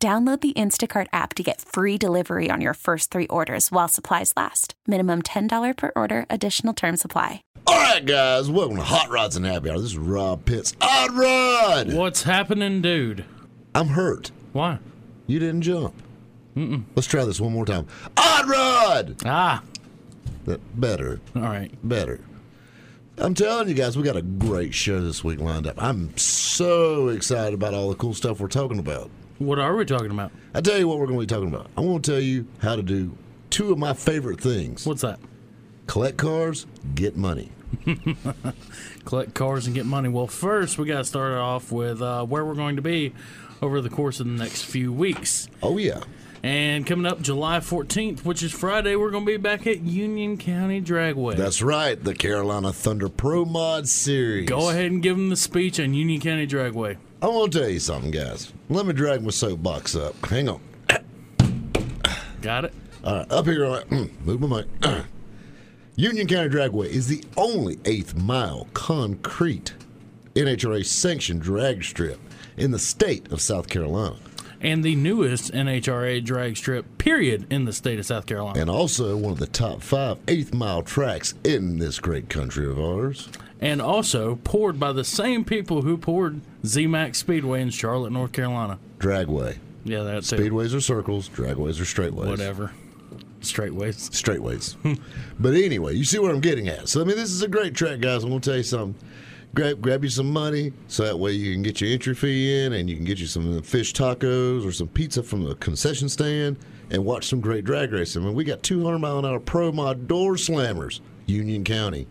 Download the Instacart app to get free delivery on your first three orders while supplies last. Minimum $10 per order, additional term supply. All right, guys, welcome to Hot Rods and Happy Hour. This is Rob Pitts. Hot Rod! What's happening, dude? I'm hurt. Why? You didn't jump. Mm-mm. Let's try this one more time. Hot Rod! Ah, That- Better, all right. better. I'm telling you guys, we got a great show this week lined up. I'm so excited about all the cool stuff we're talking about. What are we talking about? I tell you what we're going to be talking about. I want to tell you how to do two of my favorite things: What's that? collect cars, get money. Collect cars and get money. Well, first we got to start off with uh, where we're going to be over the course of the next few weeks. Oh yeah, And coming up July 14th, which is Friday, we're going to be back at Union County Dragway. that's right. The Carolina Thunder Pro Mod Series. Go ahead and give them the speech on Union County Dragway. I want to tell you something, guys. Let me drag my soapbox up. Hang on. Got it? All right, up here. right, mm, Move my mic. Union County Dragway is the only eighth mile concrete NHRA sanctioned drag strip in the state of South Carolina, And the newest NHRA drag strip, period, in the state of South Carolina. and also one of the top five eighth mile tracks in this great country of ours. and also poured by the same people who poured ZMAX Speedway in Charlotte, North Carolina. Dragway. Yeah, that's it. Speedways are circles, dragways are straightways. Whatever. Straightways. straightways. but anyway, you see what I'm getting at. So I mean, this is a great track, guys. I'm gonna tell you something. Grab grab you some money, so that way you can get your entry fee in, and you can get you some fish tacos or some pizza from the concession stand, and watch some great drag racing. I mean, we got 200 mile an hour pro mod door slammers, Union County.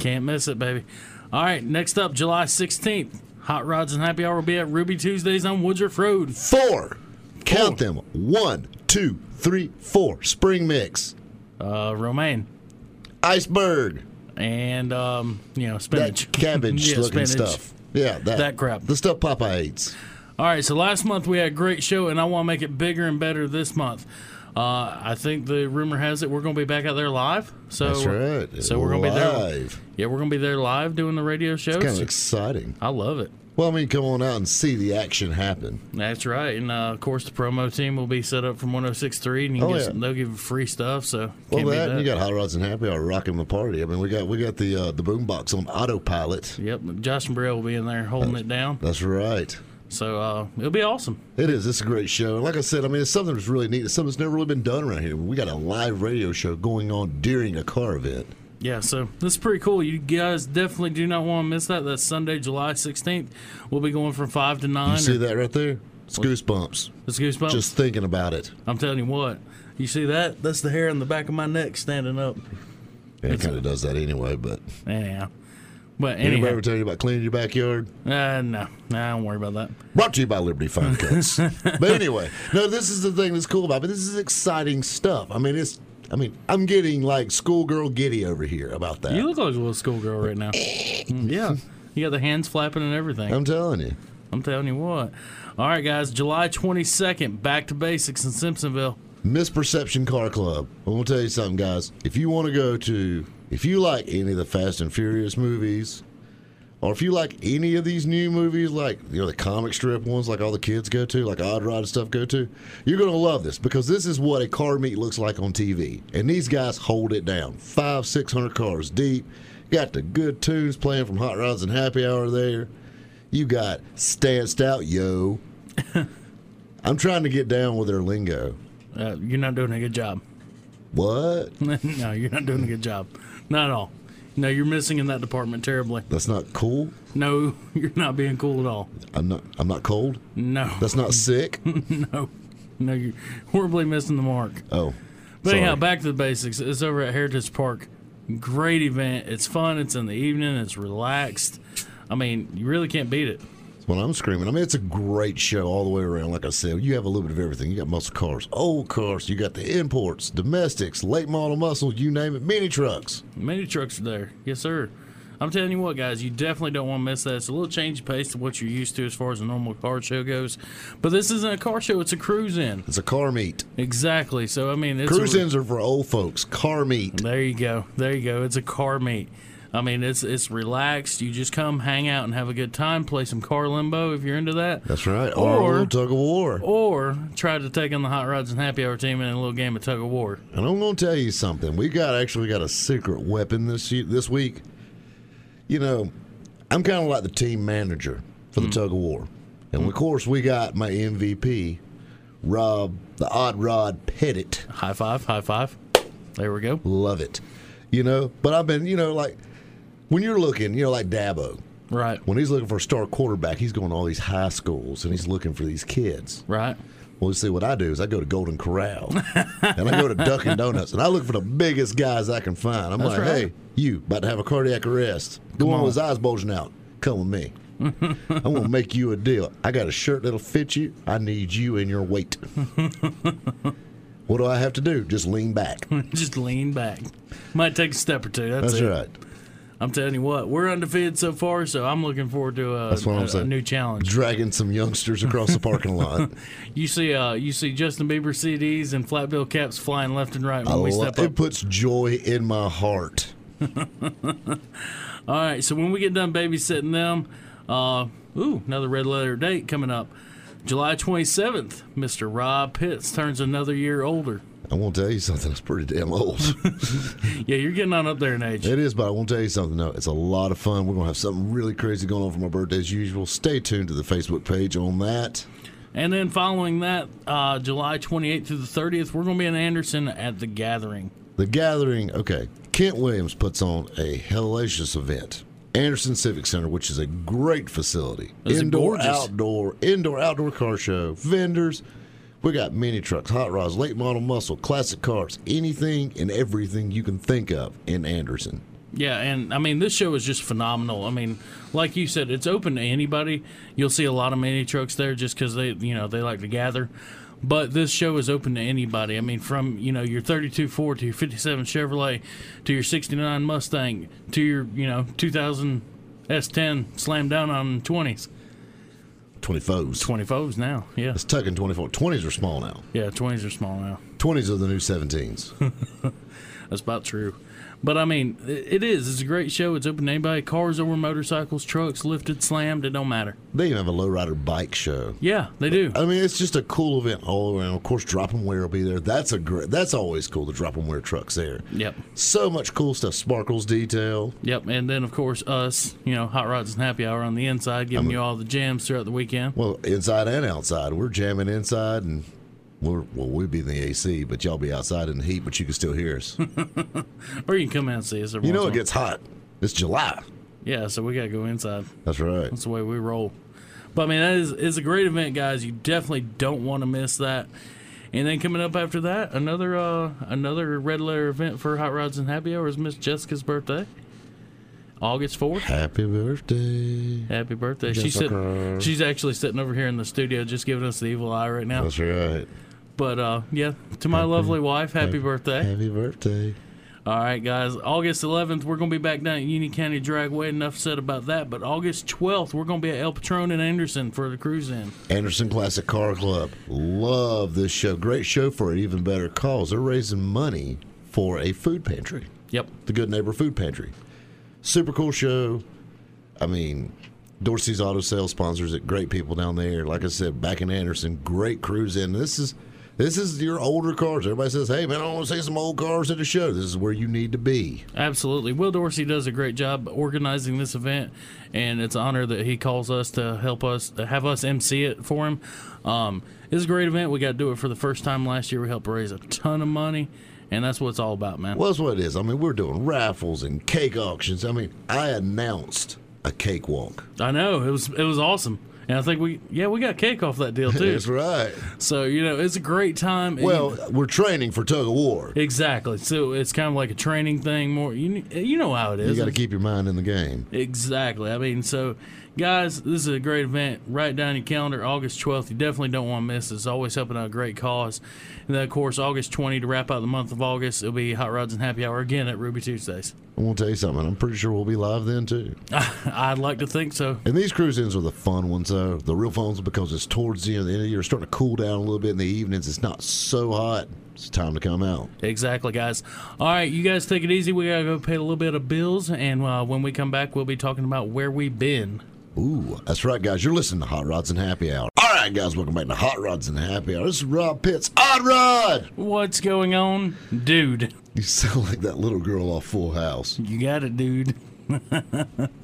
Can't miss it, baby. All right, next up, July 16th. Hot Rods and Happy Hour will be at Ruby Tuesdays on Woodruff Road. Four, count them. One, two, three, four. Spring mix, Uh, Romaine. iceberg, And, um, you know, that spinach. cabbage Yeah, looking spinach. stuff. Yeah, that That crap. The stuff Popeye eats. All right, so last month we had a great show, and I want to make it bigger and better this month. Uh, I think the rumor has it we're going to be back out there live. So That's right. So we're going to be there. live. Yeah, we're going to be there live doing the radio shows. Kind of exciting. I love it. Well, I mean, come on out and see the action happen. That's right, and uh, of course the promo team will be set up from 106.3, and Oh, get yeah. some, they'll give you free stuff. So Well, that, that. you got Hot Rods and Happy Hour rocking the party. I mean, we got we got the uh, the boombox on autopilot. Yep, Josh and Brielle will be in there holding it down. That's right. So uh, it'll be awesome. It is. It's a great show. And like I said, I mean, it's something that's really neat. It's something that's never really been done around here. We got a live radio show going on during a car event. Yeah, so this is pretty cool. You guys definitely do not want to miss that. That's Sunday, July 16th. We'll be going from 5 to 9. You see that right there? It's goosebumps. It's goosebumps. Just thinking about it. I'm telling you what. You see that? That's the hair on the back of my neck standing up. Yeah, it kind of does that anyway. But Anyhow. But anybody ever tell you about cleaning your backyard? Uh, no. Nah, don't worry about that. Brought to you by Liberty Fine Cuts. but anyway, no, this is the thing that's cool about it. This is exciting stuff. I mean, it's. I mean, I'm getting like schoolgirl giddy over here about that. You look like a little schoolgirl right now. yeah. You got the hands flapping and everything. I'm telling you. I'm telling you what. All right, guys. July 22nd, back to basics in Simpsonville. Misperception Car Club. I'm gonna tell you something, guys. If you want to go to, if you like any of the Fast and Furious movies, or if you like any of these new movies, like you know the comic strip ones, like all the kids go to, like Odd Rod and stuff go to, you're gonna love this because this is what a car meet looks like on TV, and these guys hold it down. Five, six hundred cars deep. Got the good tunes playing from Hot Rods and Happy Hour there. You got Stanced Out, yo. I'm trying to get down with their lingo. Uh, you're not doing a good job. What? no, you're not doing a good job. Not at all. No, you're missing in that department terribly. That's not cool. No, you're not being cool at all. I'm not. I'm not cold. No. That's not sick. no. No, you're horribly missing the mark. Oh, But sorry. anyhow, back to the basics. It's over at Heritage Park. Great event. It's fun. It's in the evening. It's relaxed. I mean, you really can't beat it. That's what I'm screaming. I mean, it's a great show all the way around. Like I said, you have a little bit of everything. You got muscle cars, oh, old cars, you got the imports, domestics, late model muscles, you name it, mini trucks. Many trucks are there. Yes, sir. I'm telling you what, guys, you definitely don't want to miss that. It's a little change of pace to what you're used to as far as a normal car show goes. But this isn't a car show, it's a cruise in. It's a car meet. Exactly. So, I mean, it's. Cruise ins are for old folks. Car meet. There you go. There you go. It's a car meet. I mean, it's it's relaxed. You just come, hang out, and have a good time. Play some car limbo if you're into that. That's right. Or, a Or- little tug of war. Or try to take on the Hot Rods and Happy Hour team in a little game of tug of war. And I'm going to tell you something. We got actually got a secret weapon this this week. You know, I'm kind of like the team manager for the hmm. tug of war, and hmm. of course we got my MVP, Rob the Odd Rod Pettit. High five, high five. There we go. Love it. You know, but I've been, you know, like when you're looking, you know, like Dabo. Right, When he's looking for a star quarterback, he's going to all these high schools and he's looking for these kids. right. Well, see, what I do is I go to Golden Corral and I go to Dunkin' Donuts and I look for the biggest guys I can find. I'm That's like, right. hey, you about to have a cardiac arrest? The one on. with his eyes bulging out. Come with me. I'm gonna make you a deal. I got a shirt that'll fit you. I need you in your weight. what do I have to do? Just lean back. just lean back. Might take a step or two. That's, That's it. right. I'm telling you what, we're undefeated so far, so I'm looking forward to a, That's what I'm a- a new challenge. Dragging some youngsters across the parking lot. You see, uh, you see Justin Bieber CDs and flat bill caps flying left and right when I we lo- step it puts joy in my heart. All right, so when we get done babysitting them, uh, ooh, another red letter date coming up, July 27th. Mr. Rob Pitts turns another year older. I won't tell you something that's pretty damn old. Yeah, you're getting on up there in age. It is, but I won't tell you something. No, it's a lot of fun. We're gonna have something really crazy going on for my birthday as usual. Stay tuned to the Facebook page on that. And then following that, uh, July 28th through the 30th, we're going to be in Anderson at the Gathering. The gathering. Okay, Kent Williams puts on a hellacious event. Anderson Civic Center, which is a great facility, indoor, gorgeous? outdoor, indoor, outdoor car show, vendors. We got mini trucks, hot rods, late model muscle, classic cars, anything and everything you can think of in Anderson. Yeah, and I mean this show is just phenomenal. I mean, like you said, it's open to anybody. You'll see a lot of mini trucks there just because they, you know, they like to gather. But this show is open to anybody. I mean, from you know your 32 Ford to your 57 Chevrolet to your 69 Mustang to your you know 2000 S10 slam down on 20s, Twenty foes. 20 foes now. Yeah, It's tucking twenty four. Twenties are small now. yeah, 20s are small now. Twenties are the new seventeens. That's about true. But I mean, it is. It's a great show. It's open to anybody. Cars over motorcycles, trucks, lifted, slammed. It don't matter. They even have a lowrider bike show. Yeah, they do. I mean, it's just a cool event all around. Of course, Drop 'em Wear will be there. That's a great. That's always cool. The Drop 'em Wear trucks there. Yep. So much cool stuff. Sparkles detail. Yep, and then of course us, you know, Hot Rods and Happy Hour on the inside, giving you all the jams throughout the weekend. Well, inside and outside. We're jamming inside, and we're well, we'll be in the AC, but y'all be outside in the heat, but you can still hear us. Or you can come out and see us. You know it gets hot. It's July. yeah, so we gotta go inside. That's right. That's the way we roll. But I mean, that is is a great event, guys. You definitely don't want to miss that. And then coming up after that, another uh another red letter event for Hot Rods and Happy Hour is Miss Jessica's birthday, August fourth. Happy birthday. Happy birthday! She's sitting, she's actually sitting over here in the studio, just giving us the evil eye right now. That's right. But uh, yeah, to my lovely wife, happy birthday! Happy birthday. All right, guys. August 11th, we're going to be back down at Union County Dragway. Enough said about that. But August 12th, we're going to be at El Patron in Anderson for the cruise in. Anderson Classic Car Club. Love this show. Great show for an even better cause. They're raising money for a food pantry, Yep. the Good Neighbor Food Pantry. Super cool show. I mean, Dorsey's Auto Sales sponsors it. Great people down there. Like I said, back in Anderson, great cruise in. This is this is your older cars. Everybody says, "Hey man, I want to see some old cars at the show." This is where you need to be. Absolutely. Will Dorsey does a great job organizing this event, and it's an honor that he calls us to help us, to have us MC it for him. Um, it's a great event. We got to do it for the first time last year. We helped raise a ton of money, and that's what it's all about, man. Well, that's what it is. I mean, we're doing raffles and cake auctions. I mean, I announced a cakewalk. I know. It was, it was awesome. And I think we, yeah, we got cake off that deal, too. That's right. so, you know, it's a great time. and- Well, we're training for tug of war. Exactly. So it's kind of like a training thing. More, you you know how it is. You got to keep your mind in the game. exactly. I mean, so Guys, this is a great event. Write down your calendar, August 12th. You definitely don't want to miss it. It's always helping out a great cause. And then, of course, August 20 to wrap out the month of August, it'll be Hot Rods and Happy Hour again at Ruby Tuesdays. I'm gonna tell you something. I'm pretty sure we'll be live then too. I'd like to think so. And these cruise-ins are the fun ones, though. The real fun ones because it's towards the end of the, end of the year, it's starting to cool down a little bit in the evenings. It's not so hot. It's time to come out. Exactly, guys. All right, you guys take it easy. We got to go pay a little bit of bills. And uh, when we come back, we'll be talking about where we've been. Ooh, that's right, guys. You're listening to Hot Rods and Happy Hour. All right, guys, welcome back to Hot Rods and Happy Hour. This is Rob Pitts. Odd Rod! What's going on? Dude, You sound like that little girl off Full House. you got it, dude.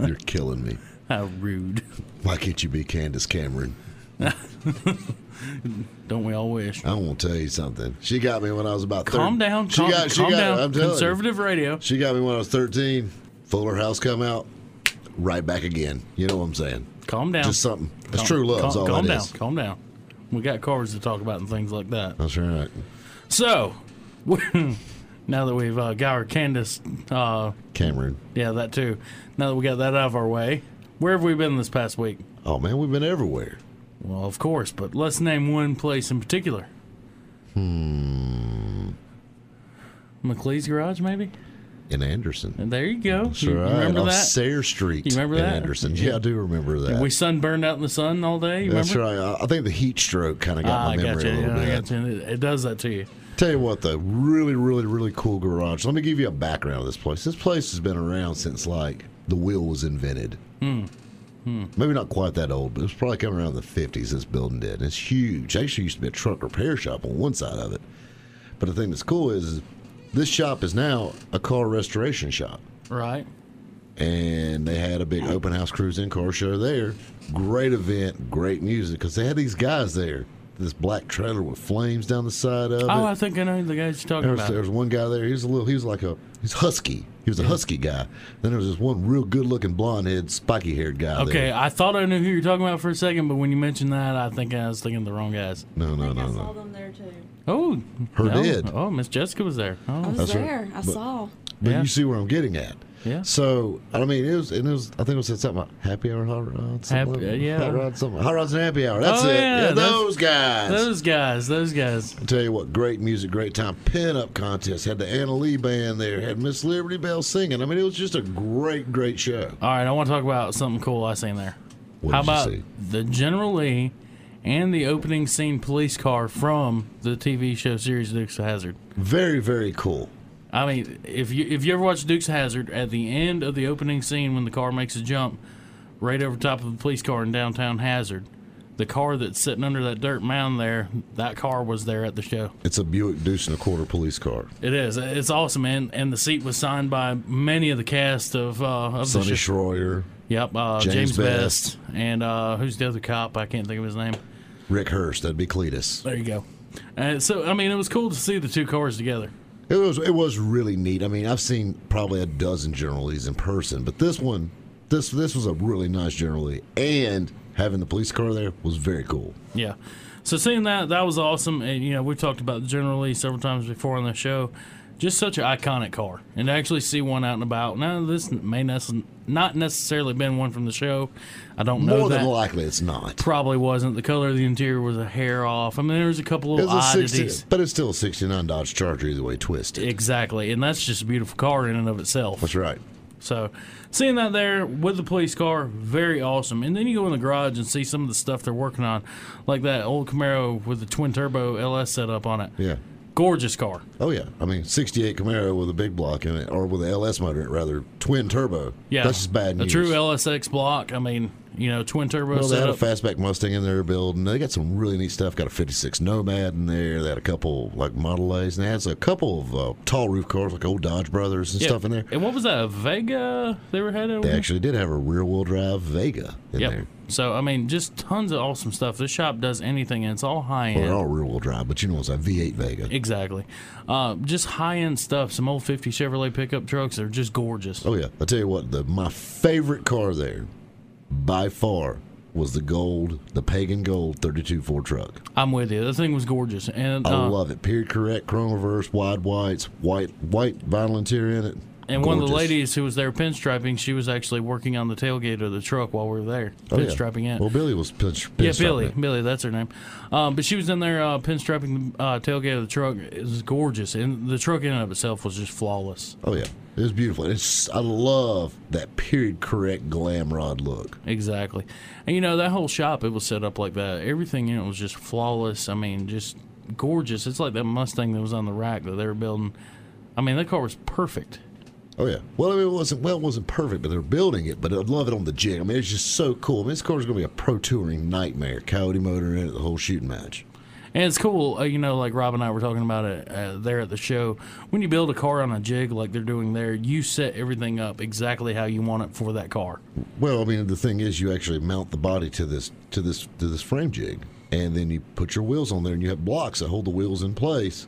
You're killing me. How rude. Why can't you be Candace Cameron? Don't we all wish? I want to tell you something. She got me when I was about 13. Calm down. She calm, got, she calm got, down. I'm telling you. Conservative radio. She got me when I was 13. Fuller House come out, right back again. You know what I'm saying? Calm down. Just something. It's Calm- true love. Calm, all calm down. is. Calm down. We got cars to talk about and things like that. That's right. So, now that we've uh, got our Candace, uh, Cameron. yeah, that too. Now that we got that out of our way, where have we been this past week? Oh, man, we've been everywhere. Well, of course, but let's name one place in particular. Hmm. McLee's Garage, maybe? In Anderson. And there you go. That's you, you right. remember on that? Sayre Street. You remember in that? Anderson. Yeah, I do remember that. We sunburned out in the sun all day. You That's remember? right. I I think the heat stroke kind of got Ah, my memory got you. a little Yeah, bit. got you. It, it does that to you. Tell you what, though, really, really, really cool garage. Let me give you a background of this place. This place has been around since like the wheel was invented. Hmm. Maybe not quite that old, but it was probably coming around the fifties. This building did. And it's huge. Actually, used to be a truck repair shop on one side of it. But the thing that's cool is, is this shop is now a car restoration shop. Right. and they had a big open house cruise in car show there. Great event, great music because they had these guys there. This black trailer with flames down the side of oh, it. Oh. I think I know the guys you're talking There was, about. there was one guy there. He was a little. He was like a. He's husky. He was a husky guy. Then there was this one real good looking blonde head, spiky haired guy. Okay, There. I thought I knew who you're talking about for a second, but when you mentioned that, I think I was thinking the wrong guys. No, no, I think no, I saw no. them there too. Oh, Her no. did. Oh, Miss Jessica was there. Oh. I Oh, was That's right. there. I But- saw. But Yeah. you see where I'm getting at. yeah. So I mean, it was. And it was. I think it was something about happy hour, hot rods. Happy- like- yeah. hot rods, something. Hot rods and happy hour. That's Oh, it. yeah, Yeah, those- those guys. Those guys, those guys. I tell you what, great music, great time. Pin up contest had the Anna Lee band there, had Miss Liberty Bell singing. I mean, it was just a great, great show. All right, I want to talk about something cool I seen there. What How about the General Lee and the opening scene police car from the TV show series Dukes of Hazzard? Very, very cool. I mean, if you if you ever watch Dukes of Hazzard, at the end of the opening scene when the car makes a jump right over top of the police car in downtown Hazzard, the car that's sitting under that dirt mound there, that car was there at the show. It's a Buick Deuce and a quarter police car. It is. It's awesome, man. And the seat was signed by many of the cast of uh, of Sonny the show. Shroyer, Yep, uh, James James, Best. Best. and uh, who's the other cop? I can't think of his name. Rick Hurst, that'd be Cletus. There you go. And so, I mean, it was cool to see the two cars together. It was it was really neat. I mean, I've seen probably a dozen General Lees in person, but this one, this this was a really nice General Lee, and having the police car there was very cool. Yeah. So seeing that, that was awesome. And, you know, we've talked about the General Lee several times before on the show. Just such an iconic car. And to actually see one out and about. Now, this may nece- not necessarily been one from the show. I don't know More that. than likely, it's not. Probably wasn't. The color of the interior was a hair off. I mean, there was a couple was a 60, oddities. but it's still a '69 Dodge Charger either way twisted. Exactly. And that's just a beautiful car in and of itself. That's right. So seeing that there with the police car, very awesome. And then you go in the garage and see some of the stuff they're working on, like that old Camaro with the twin turbo LS setup on it. Yeah. Gorgeous car. Oh yeah, I mean '68 Camaro with a big block in it, or with an LS motor in it, rather twin turbo. Yeah, that's just bad news. A true LSX block. I mean, you know, twin turbo Well, they had a fastback Mustang in there building. They got some really neat stuff. Got a '56 Nomad in there. They had a couple like Model A's, and they had a couple of uh, tall roof cars like old Dodge Brothers and Yeah. stuff in there. And what was that? A Vega they were headed. They actually did have a rear wheel drive Vega in Yep. there. So I mean, just tons of awesome stuff. This shop does anything, and it's all high end. Well, they're all rear wheel drive, but you know it's a V8 Vega. Exactly. Uh, just high end stuff. Some old 50 Chevrolet pickup trucks They're just gorgeous. Oh yeah, I tell you what, the my favorite car there, by far, was the gold, the Pagan Gold 32 Ford truck. I'm with you. The thing was gorgeous. And I uh, love it. Period correct, chrome reverse, wide whites, white white vinyl interior in it. And one of the ladies who was there pinstriping, she was actually working on the tailgate of the truck while we were there, Oh, yeah. pinstriping it. Well, Billy was pinch, yeah, Billy, it. Billy, that's her name. Um, but she was in there uh, pinstriping the uh, tailgate of the truck. It was gorgeous, and the truck in and of itself was just flawless. Oh yeah, it was beautiful. It's I love that period correct glam rod look. Exactly. And you know, that whole shop, it was set up like that. Everything in it was just flawless. I mean, just gorgeous. It's like that Mustang that was on the rack that they were building. I mean, that car was perfect. Oh yeah. Well, I mean, it wasn't well, it wasn't perfect, but they're building it. But I love it on the jig. I mean, it's just so cool. I mean, this car's going to be a pro touring nightmare. Coyote motor in it, the whole shooting match. And it's cool, uh, you know, like Rob and I were talking about it uh, there at the show. When you build a car on a jig like they're doing there, you set everything up exactly how you want it for that car. Well, I mean, the thing is, you actually mount the body to this to this to this frame jig, and then you put your wheels on there, and you have blocks that hold the wheels in place.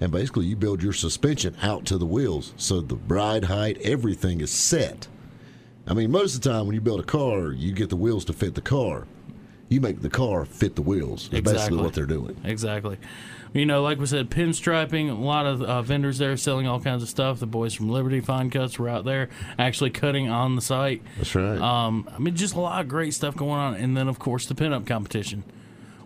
And basically, you build your suspension out to the wheels, so the ride height, everything is set. I mean, most of the time when you build a car, you get the wheels to fit the car. You make the car fit the wheels. That's Exactly. basically what they're doing. Exactly. You know, like we said, pinstriping, a lot of uh, vendors there selling all kinds of stuff. The boys from Liberty Fine Cuts were out there actually cutting on the site. That's right. Um, I mean, just a lot of great stuff going on. And then, of course, the pinup competition,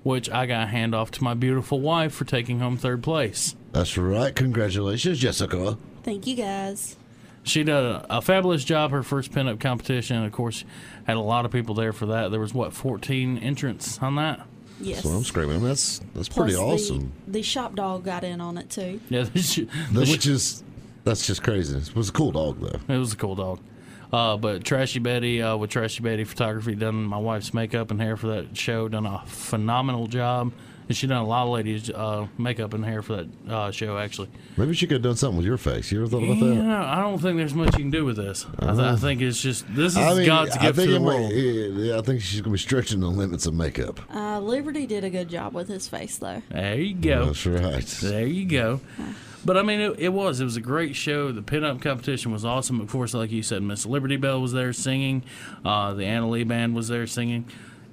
which I got to hand off to my beautiful wife for taking home third place. That's right. Congratulations, Jessica. Thank you guys. She did a, a fabulous job her first pinup competition. And of course, had a lot of people there for that. There was, what, 14 entrants on that? Yes. So I'm screaming. That's that's Plus pretty awesome. The, shop dog got in on it too. Yeah, she- The- which is that's just crazy. It was a cool dog though. It was a cool dog. Uh, but Trashy Betty uh, with Trashy Betty Photography done my wife's makeup and hair for that show. Done a phenomenal job, and she done a lot of ladies' uh, makeup and hair for that uh, show. Actually, Maybe she could have done something with your face. You ever thought about that? yeah, I don't think there's much you can do with this. I, th- I think it's just this is Uh-huh. I mean, God's I gift think to the it might- world. yeah, I think she's gonna be stretching the limits of makeup. Uh, Liberty did a good job with his face though. There you go. That's right. There you go. But I mean, it, it was. It was a great show. The pinup competition was awesome. Of course, like you said, Miss Liberty Bell was there singing. Uh, the Anna Lee band was there singing.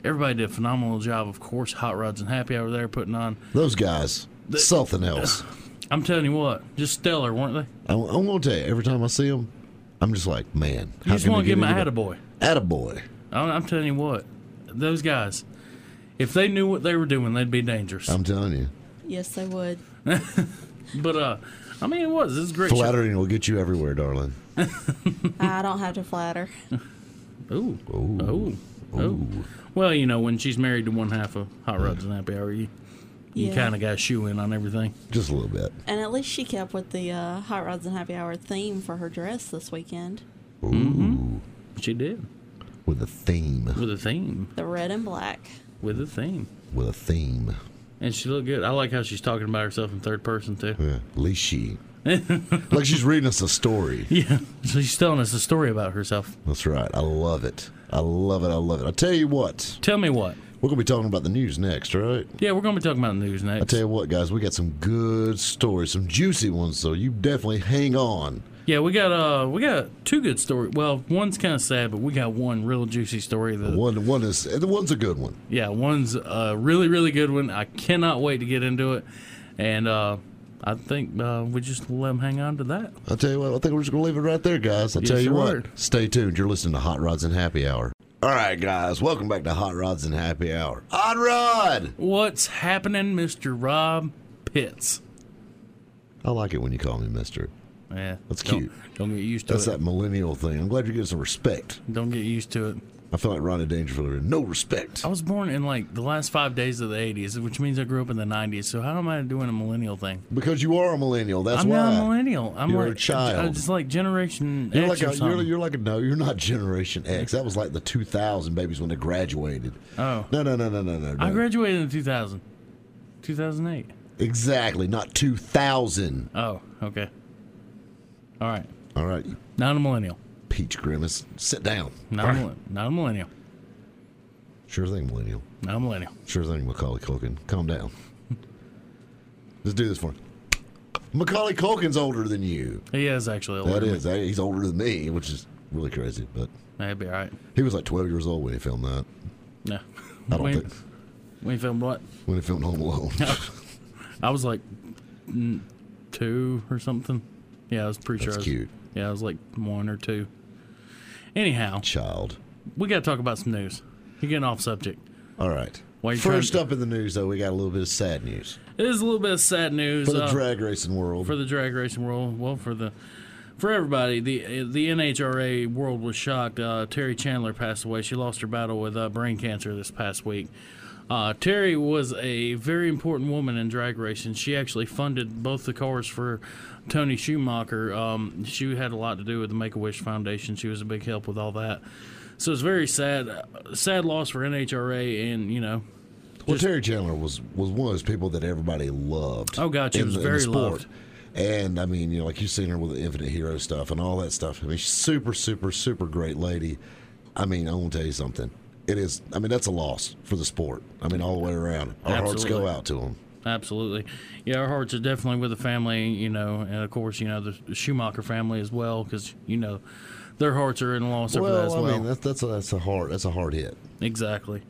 Everybody did a phenomenal job. Of course, Hot Rods and Happy Hour there putting on. Those guys, something else. I'm telling you what, just stellar, weren't they? I, I'm gonna tell you. Every time I see them, I'm just like, man. You just want to give them a attaboy. Attaboy. I'm, I'm telling you what, those guys, if they knew what they were doing, they'd be dangerous. I'm telling you. Yes, they would. but uh, I mean, it was. This is a great. show. Will get you everywhere, darling. I don't have to flatter. Ooh. Ooh. Oh. Oh. Well, you know, when she's married to one half of Hot Rods and Happy Hour, you, you Yeah. kind of got to shoe in on everything. Just a little bit. And at least she kept with the uh, Hot Rods and Happy Hour theme for her dress this weekend. Ooh. Mm-hmm. She did. With a theme. With a theme. The red and black. With a theme. With a theme. And she looked good. I like how she's talking about herself in third person, too. Yeah. At least she. like she's reading us a story. Yeah. So she's telling us a story about herself. That's right. I love it. I love it. I love it. I'll tell you what. Tell me what. We're going to be talking about the news next, right? Yeah, we're going to be talking about the news next. I tell you what, guys, we got some good stories, some juicy ones. So you definitely hang on. Yeah, we got uh we got two good stories. Well, one's kind of sad, but we got one real juicy story. That One, one is the one's a good one. yeah, one's a really really good one. I cannot wait to get into it, and uh, I think uh, we just let them hang on to that. I'll tell you what. I think we're just going to leave it right there, guys. I'll Yes, tell you what. Stay tuned. You're listening to Hot Rods and Happy Hour. All right, guys. Welcome back to Hot Rods and Happy Hour. Hot Rod. What's happening, Mister Rob Pitts? I like it when you call me Mister. Yeah, That's don't- cute. Don't get used to That's it. that millennial thing. I'm glad you're getting some respect. Don't get used to it. I feel like Ronnie Dangerfield. No respect. I was born in like the last five days of the '80s, which means I grew up in the '90s. So how am I doing a millennial thing? Because you are a millennial. That's why. I'm not a millennial. I'm You're a child. I'm just like Generation You're X like a, you're, you're like a no. You're not Generation X. That was like the 2000 babies when they graduated. oh, No, no, no, no, no, no. I graduated in 2000, 2008. Exactly, not 2000. Oh, okay. All right. All right, Not a millennial. Peach grimace. Sit down. Not a, not a millennial. Sure thing, millennial. Not a millennial. Sure thing, Macaulay Culkin. Calm down. Let's do this for me. Macaulay Culkin's older than you. He is actually older. That than that- He's older than me, which is really crazy. But That'd be all right. he was like 12 years old when he filmed that. No. I don't we, think he filmed what? when he filmed Home Alone. I was like two or something. Yeah, I was pretty sure. That's I was, cute. Yeah, I was like one or two. Anyhow, Child. we got to talk about some news. You're getting off subject. All right. First trying up in the news, though, we got a little bit of sad news It is a little bit of sad news for the uh, drag racing world. for the drag racing world. Well, for the for everybody, the the NHRA world was shocked. Uh, Terry Chandler passed away. She lost her battle with uh, brain cancer this past week. Uh, Terry was a very important woman in drag racing. She actually funded both the cars for Tony Schumacher. Um, she had a lot to do with the Make a Wish Foundation. She was a big help with all that. So it's very sad, sad loss for NHRA, and you know, well, Terry Chandler was, was one of those people that everybody loved. Oh, God, she was the- very loved. And I mean, you know, like you've seen her with the Infinite Hero stuff and all that stuff. I mean, she's super, super, super great lady. I mean, I want to tell you something. It is. I mean, that's a loss for the sport. I mean, all the way around. Our hearts go out to them. Absolutely. Yeah, our hearts are definitely with the family, you know, and of course, you know, the Schumacher family as well, because, you know, their hearts are in loss over that as Well, well. I mean, that's that's a, that's a hard that's a hard hit. exactly.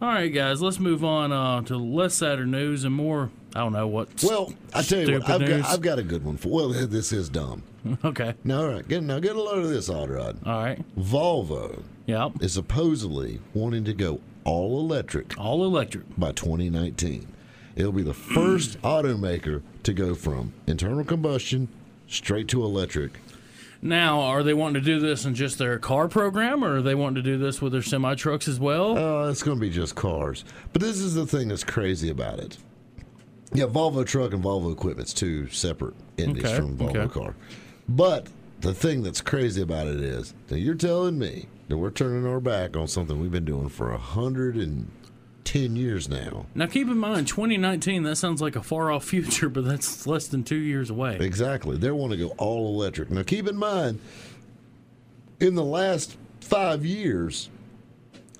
All right, guys, let's move on uh, to less sadder news and more, I don't know what. Well, I tell you what, I've news. got I've got a good one for. Well, this is dumb. okay. Now, all right, get now get a load of this, Oddrod. All right. Volvo Yep. is supposedly wanting to go all electric All electric. by 2019. It'll be the first automaker to go from internal combustion straight to electric. Now, are they wanting to do this in just their car program, or are they wanting to do this with their semi trucks as well? Uh, it's going to be just cars. But this is the thing that's crazy about it. Yeah, Volvo truck and Volvo equipment's two separate entities Okay, from Volvo okay. car. But the thing that's crazy about it is that you're telling me that we're turning our back on something we've been doing for a hundred and ten years now. now, keep in mind, 2019, that sounds like a far off future, but that's less than two years away. Exactly. They want to go all electric. Now, keep in mind, in the last five years,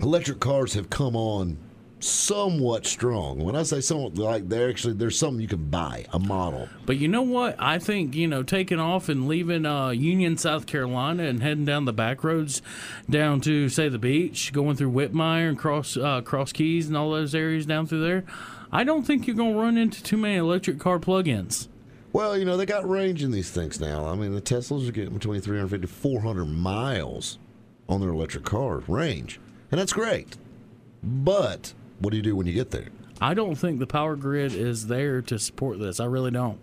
electric cars have come on somewhat strong. When I say somewhat, like they're actually there's something you can buy a model. But you know what? I think you know taking off and leaving uh, Union, South Carolina, and heading down the back roads down to say the beach, going through Whitmire and cross uh, Cross Keys and all those areas down through there. I don't think you're going to run into too many electric car plug-ins. Well, you know they got range in these things now. I mean, the Teslas are getting between 350 to 400 miles on their electric cars range, and that's great. But what do you do when you get there? I don't think the power grid is there to support this. I really don't.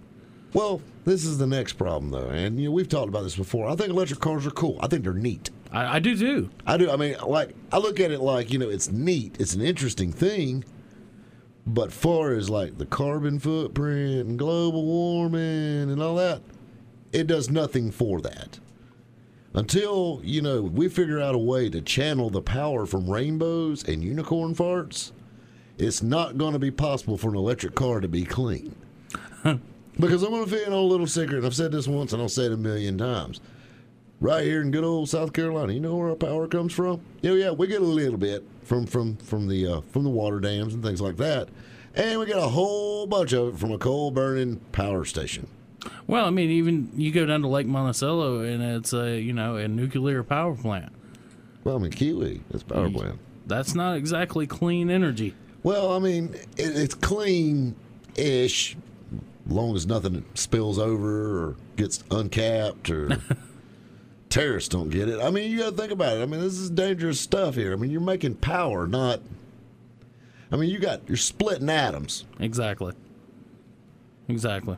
Well, this is the next problem, though, and you know we've talked about this before. I think electric cars are cool. I think they're neat. I, I do too. I do. I mean, like I look at it like you know it's neat. It's an interesting thing. But far as like the carbon footprint and global warming and all that, it does nothing for that. Until you know we figure out a way to channel the power from rainbows and unicorn farts, it's not going to be possible for an electric car to be clean. because I'm going to fit in a little secret, and I've said this once, and I'll say it a million times right here in good old South Carolina. You know where our power comes from? Yeah, yeah, we get a little bit from from from the uh, from the water dams and things like that, and we get a whole bunch of it from a coal burning power station. Well, I mean, even you go down to Lake Monticello and it's a you know a nuclear power plant. Well, I mean, Kiwi, that's power plant. That's not exactly clean energy. Well, I mean, it, it's clean-ish, long as nothing spills over or gets uncapped or terrorists don't get it. I mean, you got to think about it. I mean, this is dangerous stuff here. I mean, you're making power, not. I mean, you got you're splitting atoms. Exactly. Exactly.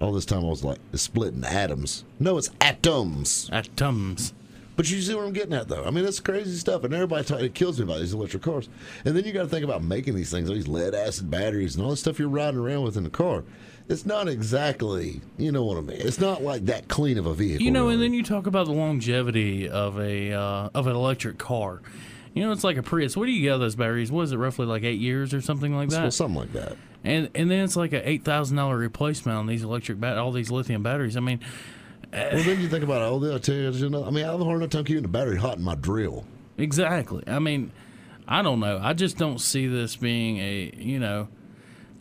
All this time I was like, it's splitting atoms. No, it's atoms. Atoms. But you see what I'm getting at, though. I mean, it's crazy stuff, and everybody talk, it kills me about these electric cars. And then you got to think about making these things, all these lead acid batteries, and all this stuff you're riding around with in the car. It's not exactly, you know what I mean. It's not like that clean of a vehicle. You know, and then you talk about the longevity of a uh, of an electric car. You know, it's like a Prius. What do you get those batteries? What is it, roughly like eight years or something like that? well, something like that. And and then it's like a eight thousand dollar replacement on these electric bat- all these lithium batteries. I mean, Well, then you think about all the. I tell you, you know, I mean, I have a hard enough time keeping the battery hot in my drill. Exactly. I mean, I don't know. I just don't see this being a, you know,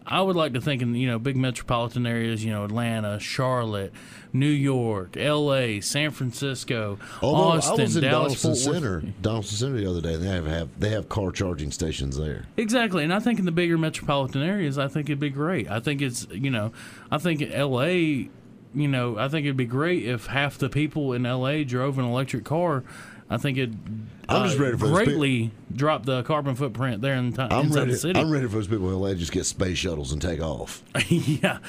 I would like to think in, you know, big metropolitan areas, you know, Atlanta, Charlotte, New York, LA, San Francisco, Although Austin, I was in Dallas, Donaldson. Center, Donaldson Center the other day, and they have, have they have car charging stations there. Exactly. And I think in the bigger metropolitan areas, I think it'd be great. I think it's, you know, I think LA you know, I think it'd be great if half the people in LA drove an electric car. I think it I'm uh, just ready for greatly drop the carbon footprint there in, I'm inside ready. the city. I'm ready for those people in LA just get space shuttles and take off. yeah,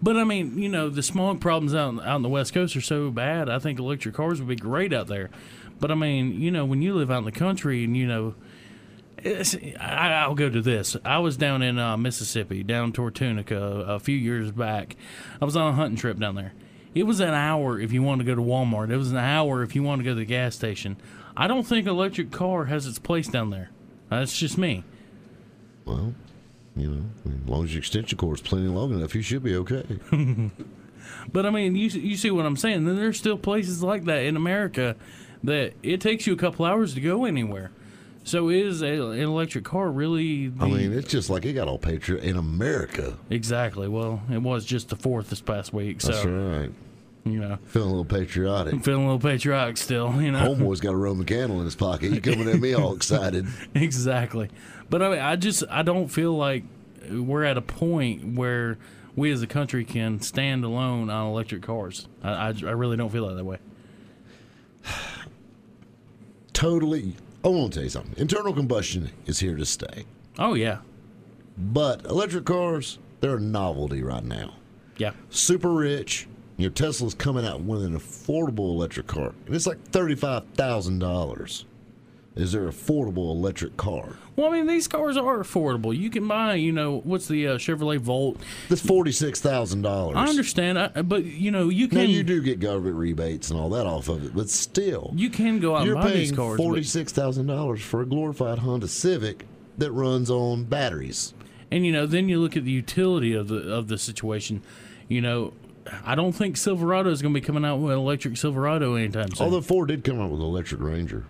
but I mean, you know, the smog problems out out on the West Coast are so bad. I think electric cars would be great out there. But I mean, you know, when you live out in the country and you know, I, I'll go to this. I was down in uh, Mississippi, down toward Tunica, a few years back. I was on a hunting trip down there. It was an hour if you wanted to go to Walmart. It was an hour if you wanted to go to the gas station. I don't think electric car has its place down there. That's just me. Well, you know, as long as your extension cord is plenty long enough, you should be okay. But I mean, you you see what I'm saying? Then there's still places like that in America that it takes you a couple hours to go anywhere. So is a, an electric car really? The, I mean, it's just like it got all patriot in America. exactly. Well, it was just the fourth this past week, so That's right. you know, Feeling a little patriotic. I'm feeling a little patriotic still. You know, Homeboy's got a Roman candle in his pocket. He coming at me all excited. exactly. But I mean, I just I don't feel like we're at a point where we as a country can stand alone on electric cars. I, I, I really don't feel that way. Totally. I want to tell you something. Internal combustion is here to stay. Oh yeah, But electric cars, they're a novelty right now. yeah. Super rich. Your Tesla's coming out with an affordable electric car. And it's like $35,000. Is there affordable electric car? Well, I mean, these cars are affordable. You can buy, you know, what's the uh, Chevrolet Volt? That's $46,000. I understand, I, but you know, you Now can you do get government rebates and all that off of it, but still, you can go out you're and buy paying these cars. but- forty-six thousand dollars for a glorified Honda Civic that runs on batteries. and you know, then you look at the utility of the of the situation. You know, I don't think Silverado is going to be coming out with an electric Silverado anytime soon. Although Ford did come out with an electric Ranger.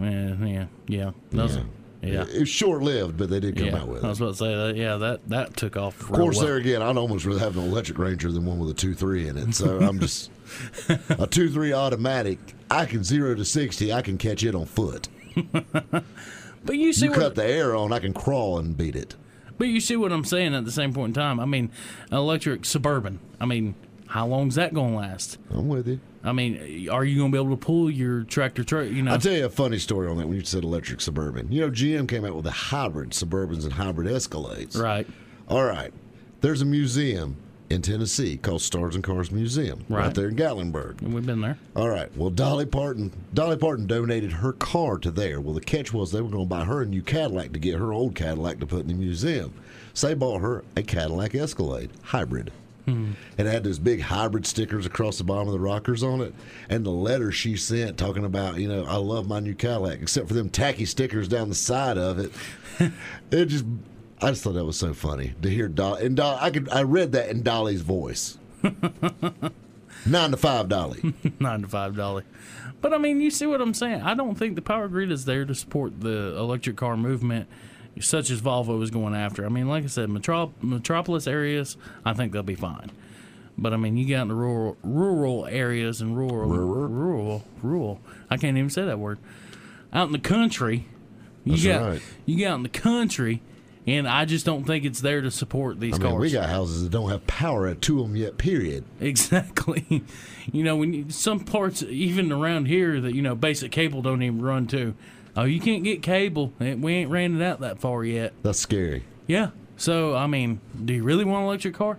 Yeah, yeah, yeah, Those- Yeah. yeah. It was short-lived, but they did come yeah. out with I was about to say that. Yeah, that that took off. Of course, there again, I'd almost rather have an electric Ranger than one with a two three in it. So I'm just a two three automatic. I can zero to sixty. I can catch it on foot. But you see You what cut the air on, I can crawl and beat it. But you see what I'm saying at the same point in time. I mean, an electric suburban. I mean, how long's that going to last? I'm with you. I mean, are you going to be able to pull your tractor truck? You know, I'll tell you a funny story on that when you said electric Suburban. You know, GM came out with the hybrid Suburbans and hybrid Escalades. right? All right. There's a museum in Tennessee called Stars and Cars Museum, right, Right. there in Gatlinburg. And we've been there. All right. Well, Dolly Parton, Dolly Parton donated her car to there. Well, the catch was they were going to buy her a new Cadillac to get her old Cadillac to put in the museum. So they bought her a Cadillac Escalade hybrid. Hmm. And it had those big hybrid stickers across the bottom of the rockers on it. And the letter she sent talking about, you know, I love my new Cadillac, except for them tacky stickers down the side of it. it just, I just thought that was so funny to hear Dolly. And Dolly, I could, I read that in Dolly's voice. Nine to five, Dolly. Nine to five dollar. But I mean, you see what I'm saying? I don't think the power grid is there to support the electric car movement, such as Volvo is going after. I mean, like I said, metro- metropolis areas, I think they'll be fine. But I mean, you get the rural rural areas and rural Rural? rural rural. I can't even say that word. Out in the country, you That's got right. you get out in the country, and I just don't think it's there to support these I mean, cars. we got houses that don't have power to them yet. Period. Exactly. You know, when you, some parts, even around here, that you know, basic cable don't even run to. Oh, you can't get cable. We ain't ran it out that far yet. That's scary. Yeah. So, I mean, do you really want an electric car?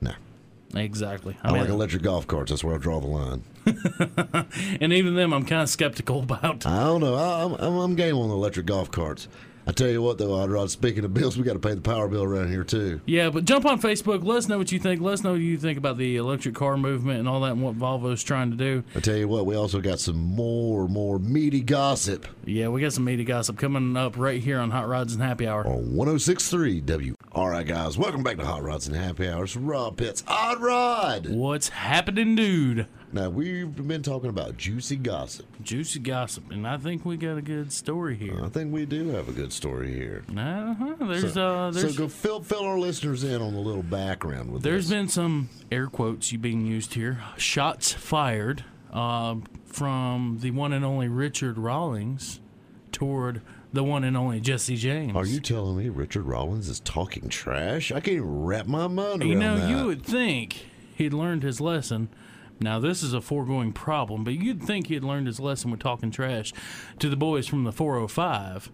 No, Exactly. I, I, mean, like electric golf carts. That's where I draw the line. and even them, I'm kind of skeptical about. I don't know. I, I'm, I'm, I'm game on the electric golf carts. I tell you what, though, Rod. Speaking of bills, we got to pay the power bill around here too. Yeah, but jump on Facebook. Let us know what you think. Let us know what you think about the electric car movement and all that and what Volvo's trying to do. I tell you what, we also got some more, more meaty gossip Yeah, we got some meaty gossip coming up right here on Hot Rods and Happy Hour. on 106.3 W. All right, guys, welcome back to Hot Rods and Happy Hours. Rob Pitts, Odd Rod. What's happening, dude? Now we've been talking about juicy gossip. Juicy gossip, and I think we got a good story here. I think we do have a good story here. Uh-huh. There's so, uh, there's so go fill fill our listeners in on the little background with there's this. been some air quotes you being used here. Shots fired um, from the one and only Richard Rawlings toward the one and only Jesse James. Are you telling me Richard Rawlings is talking trash? I can't even wrap my mind around that. You know, that. you would think he'd learned his lesson. Now, this is a foregoing problem, but you'd think he'd learned his lesson with talking trash to the boys from the 405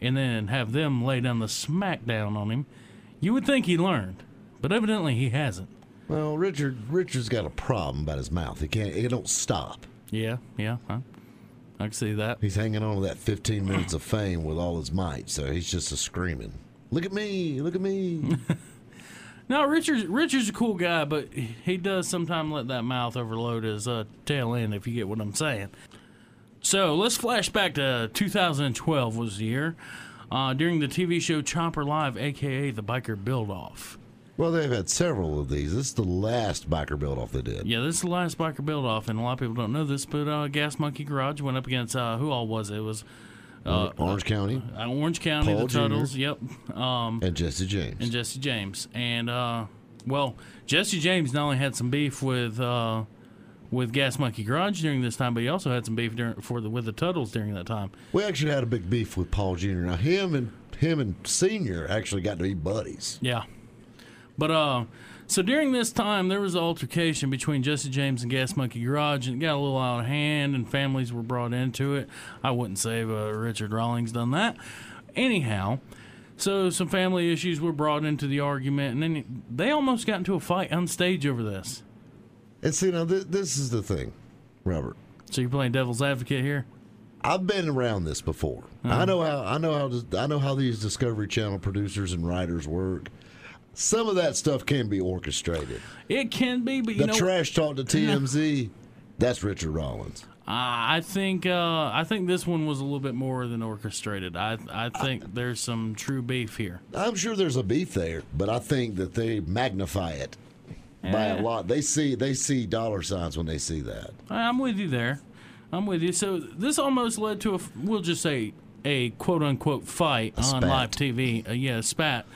and then have them lay down the smackdown on him. You would think he learned, but evidently he hasn't. Well, Richard Richard's got a problem about his mouth. He can't. It don't stop. Yeah, yeah, huh? I can see that. He's hanging on to that 15 minutes of fame with all his might. So he's just a screaming. Look at me! Look at me! No, Richard's Richard's a cool guy, but he does sometimes let that mouth overload his uh, tail end. If you get what I'm saying. So let's flash back to 2012 was the year uh, during the TV show Chopper Live, aka the Biker Build Off. well, they've had several of these. This is the last biker build off they did. Yeah, this is the last Biker Build Off, and a lot of people don't know this, but uh, Gas Monkey Garage went up against uh, who all was it? It was uh, Orange County uh, Orange County, Paul the Jr.. Teutuls. Yep. Um, and Jesse James. and Jesse James. And uh, well, Jesse James not only had some beef with uh, with Gas Monkey Garage during this time, but he also had some beef during, for the with the Teutuls during that time. we actually had a big beef with Paul Jr. Now him and him and Senior actually got to be buddies. Yeah. But uh, so during this time, there was an altercation between Jesse James and Gas Monkey Garage, and it got a little out of hand, and families were brought into it. I wouldn't say uh, Richard Rawlings done that. Anyhow, so some family issues were brought into the argument, and then they almost got into a fight on stage over this. And see now th- this is the thing, Robert. So you're playing devil's advocate here? I've been around this before. Uh-huh. I know how I know how I know how these Discovery Channel producers and writers work. Some of that stuff can be orchestrated. It can be, but you The know, trash talk to TMZ, that's Richard Rawlings. I think uh, I think this one was a little bit more than orchestrated. I I think there's some true beef here. I'm sure there's a beef there, but I think that they magnify it by a lot. They see they see dollar signs when they see that. I'm with you there. I'm with you. So this almost led to a we'll just say a quote unquote fight on spat. live TV. Uh, yeah, a spat.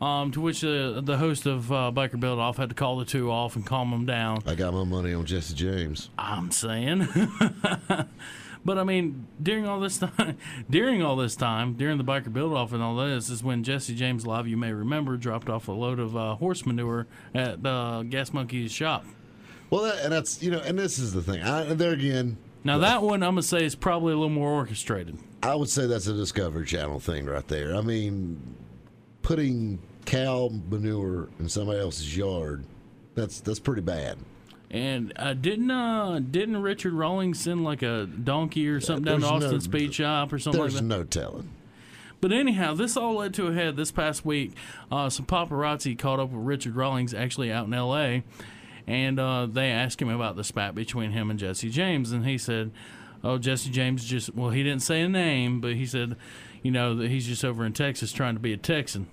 Um, to which uh, the host of uh, Biker Build Off had to call the two off and calm them down. I got my money on Jesse James. I'm saying. but I mean, during all this time, during all this time, during the biker build off and all this, is when Jesse James Live, you may remember, dropped off a load of uh, horse manure at uh, Gas Monkey's shop. Well, that, and that's you know, and this is the thing. I, there again, Now that one, I'm gonna say, is probably a little more orchestrated. I would say that's a Discovery Channel thing right there. I mean, putting cow manure in somebody else's yard, that's that's pretty bad. And uh, didn't uh, didn't Richard Rawlings send like a donkey or something down to Austin no- Speed Shop or something like There's no telling. But anyhow, this all led to a head this past week. Uh, some paparazzi caught up with Richard Rawlings actually out in L.A. and uh, they asked him about the spat between him and Jesse James, and he said, "Oh, Jesse James just well, he didn't say a name, but he said, you know, that he's just over in Texas trying to be a Texan,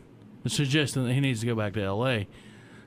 suggesting that he needs to go back to L.A."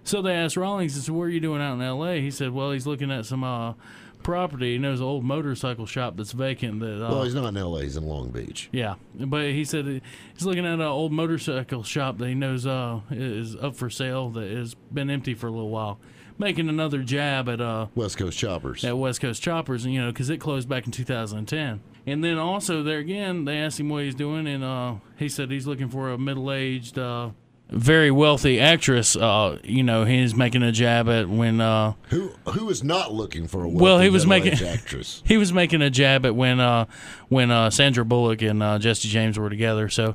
So they asked Rawlings, "I said, what are you doing out in L.A.?" He said, "Well, he's looking at some uh, property. He knows an old motorcycle shop that's vacant that." Uh, Well, he's not in L.A. He's in Long Beach. yeah, but he said he's looking at an old motorcycle shop that he knows uh, is up for sale that has been empty for a little while, making another jab at uh West Coast Choppers. at West Coast Choppers, and you know because it closed back in 2010. And then also there again, they asked him what he's doing, and uh, he said he's looking for a middle-aged, uh, very wealthy actress. Uh, you know, he's making a jab at when. Uh, Who who is not looking for a Well, he was making- actress? he was making a jab at when uh, when uh, Sandra Bullock and uh, Jesse James were together. So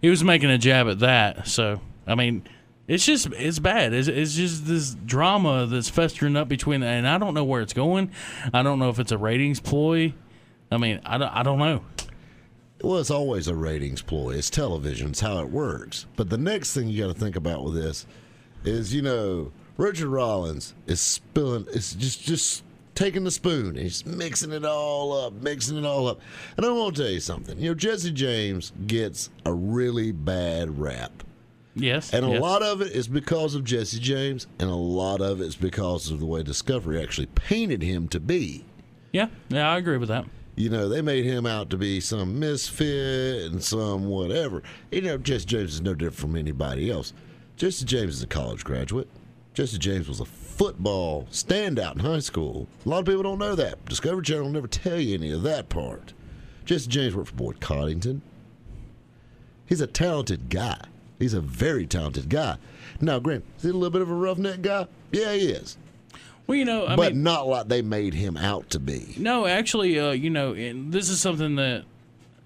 he was making a jab at that. So I mean, it's just it's bad. It's, it's just this drama that's festering up between, and I don't know where it's going. I don't know if it's a ratings ploy. I mean, I don't, I don't know. Well, it's always a ratings ploy. It's television. It's how it works. But the next thing you got to think about with this is, you know, Richard Rawlings is spilling. It's just just taking the spoon. and He's mixing it all up, mixing it all up. And I want to tell you something. You know, Jesse James gets a really bad rap. Yes, And a yes. lot of it is because of Jesse James, and a lot of it is because of the way Discovery actually painted him to be. Yeah, yeah, I agree with that. You know, they made him out to be some misfit and some whatever. You know, Jesse James is no different from anybody else. Jesse James is a college graduate. Jesse James was a football standout in high school. A lot of people don't know that. Discovery Channel will never tell you any of that part. Jesse James worked for Boyd Coddington. He's a talented guy. He's a very talented guy. Now, Grant, is he a little bit of a roughneck guy? Yeah, he is. Well, you know, I but mean, not like they made him out to be. no, actually, uh, you know, and this is something that.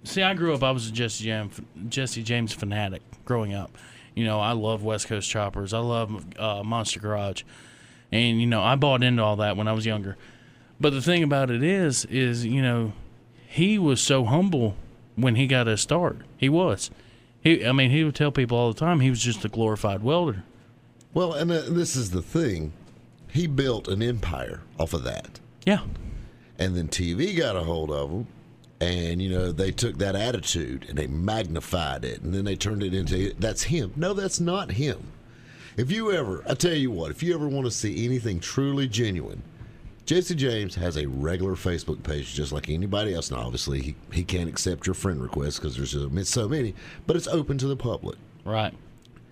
See, I grew up. I was a Jesse James, Jesse James fanatic growing up. You know, I love West Coast Choppers. I love uh, Monster Garage, and you know, I bought into all that when I was younger. But the thing about it is, is you know, he was so humble when he got his start. He was. He, I mean, he would tell people all the time he was just a glorified welder. Well, and uh, this is the thing. He built an empire off of that. Yeah, And then TV got a hold of him. And, you know, they took that attitude and they magnified it. And then they turned it into that's him. No, that's not him. If you ever, I tell you what, if you ever want to see anything truly genuine, Jesse James has a regular Facebook page just like anybody else. Now, obviously, he, he can't accept your friend requests because there's so many- so many, but it's open to the public. right.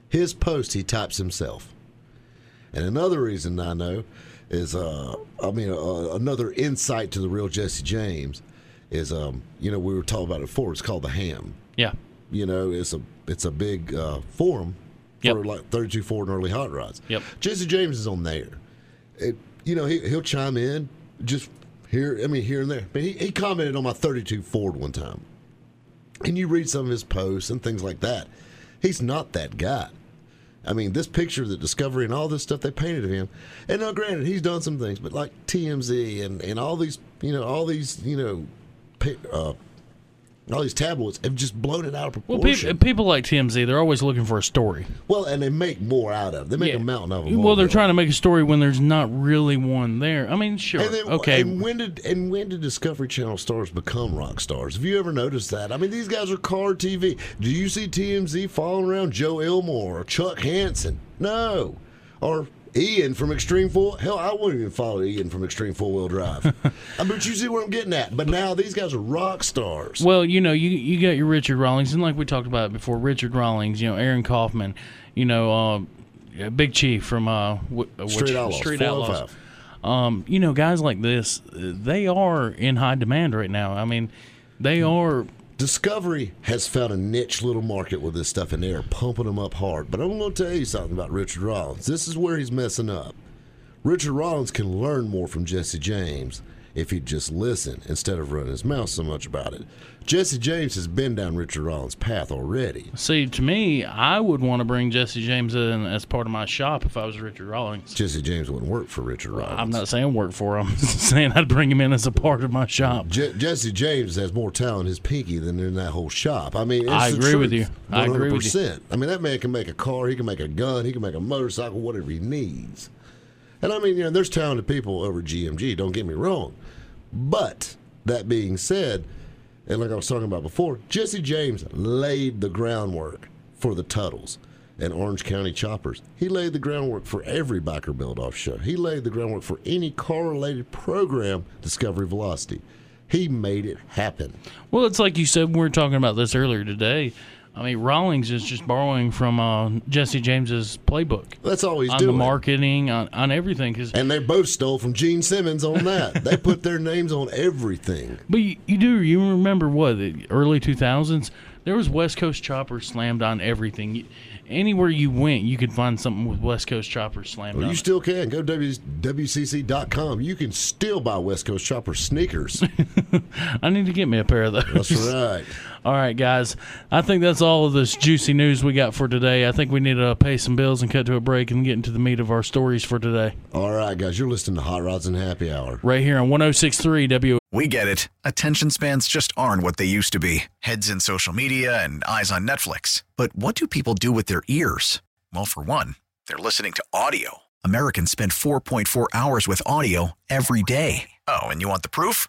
His post, he types himself. And another reason I know is, uh, I mean, uh, another insight to the real Jesse James is, um, you know, we were talking about it before. It's called the HAMB. Yeah, You know, it's a it's a big uh, forum for Yep. like 32 Ford and early hot rods. Yep. Jesse James is on there. It, you know, he, he'll chime in just here. I mean, here and there. But he, he commented on my 32 Ford one time, and you read some of his posts and things like that. He's not that guy. I mean, this picture, the discovery, and all this stuff they painted of him. And now, granted, he's done some things, but like TMZ and, and all these, you know, all these, you know, pi- uh, all these tabloids have just blown it out of well, proportion. people, people like TMZ, they're always looking for a story. Well, and they make more out of. it. They make Yeah. a mountain of them. Well, they're trying to make a story when there's not really one there. I mean, sure, And then, okay, And when did and when did Discovery Channel stars become rock stars? Have you ever noticed that? I mean, these guys are car TV. Do you see TMZ following around Joe Elmore or Chuck Hansen? No, or Ian from Extreme Four. Hell, I wouldn't even follow Ian from Extreme Four Wheel Drive. I bet you see where I'm getting at. But now these guys are rock stars. Well, you know, you you got your Richard Rawlings, and like we talked about before, Richard Rawlings, you know, Aaron Kaufman, you know, uh, Big Chief from uh, wh- uh, Street Outlaws. Street 405. Outlaws. Um, you know, guys like this, uh, they are in high demand right now. I mean, they are. Discovery has found a niche little market with this stuff, and they are pumping them up hard. But I'm going to tell you something about Richard Rawlings. This is where he's messing up. Richard Rawlings can learn more from Jesse James if he'd just listen instead of running his mouth so much about it. Jesse James has been down Richard Rawlings' path already. See, to me, I would want to bring Jesse James in as part of my shop if I was Richard Rawlings. Jesse James wouldn't work for Richard Rawlings. I'm not saying work for him. I'm saying I'd bring him in as a part of my shop. Je- Jesse James has more talent in his pinky than in that whole shop. I mean, it's I agree with truth. you. I agree with you. 100%. I mean, that man can make a car, he can make a gun, he can make a motorcycle, whatever he needs. And I mean, you know, there's talented people over GMG, don't get me wrong. But that being said, and like I was talking about before, Jesse James laid the groundwork for the Teutuls and Orange County Choppers. He laid the groundwork for every biker build off show. He laid the groundwork for any car related program, Discovery Velocity. He made it happen. Well, it's like you said. We were talking about this earlier today. I mean, Rawlings is just borrowing from uh, Jesse James's playbook That's all he's on doing. the marketing, on, on everything. Cause, And they both stole from Gene Simmons on that. they put their names on everything. but you, you do you remember what the early two thousands? There was West Coast Chopper slammed on everything. You, anywhere you went, you could find something with West Coast Chopper slammed Well, on. you it. still can. Go to w- WCC.com. You can still buy West Coast Chopper sneakers. I need to get me a pair of those. That's right. All right, guys. I think that's all of this juicy news we got for today. I think we need to pay some bills and cut to a break and get into the meat of our stories for today. All right, guys. You're listening to Hot Rods and Happy Hour. Right here on 1063 W. We get it. Attention spans just aren't what they used to be heads in social media and eyes on Netflix. But what do people do with their ears? Well, for one, they're listening to audio. Americans spend 4.4 hours with audio every day. Oh, and you want the proof?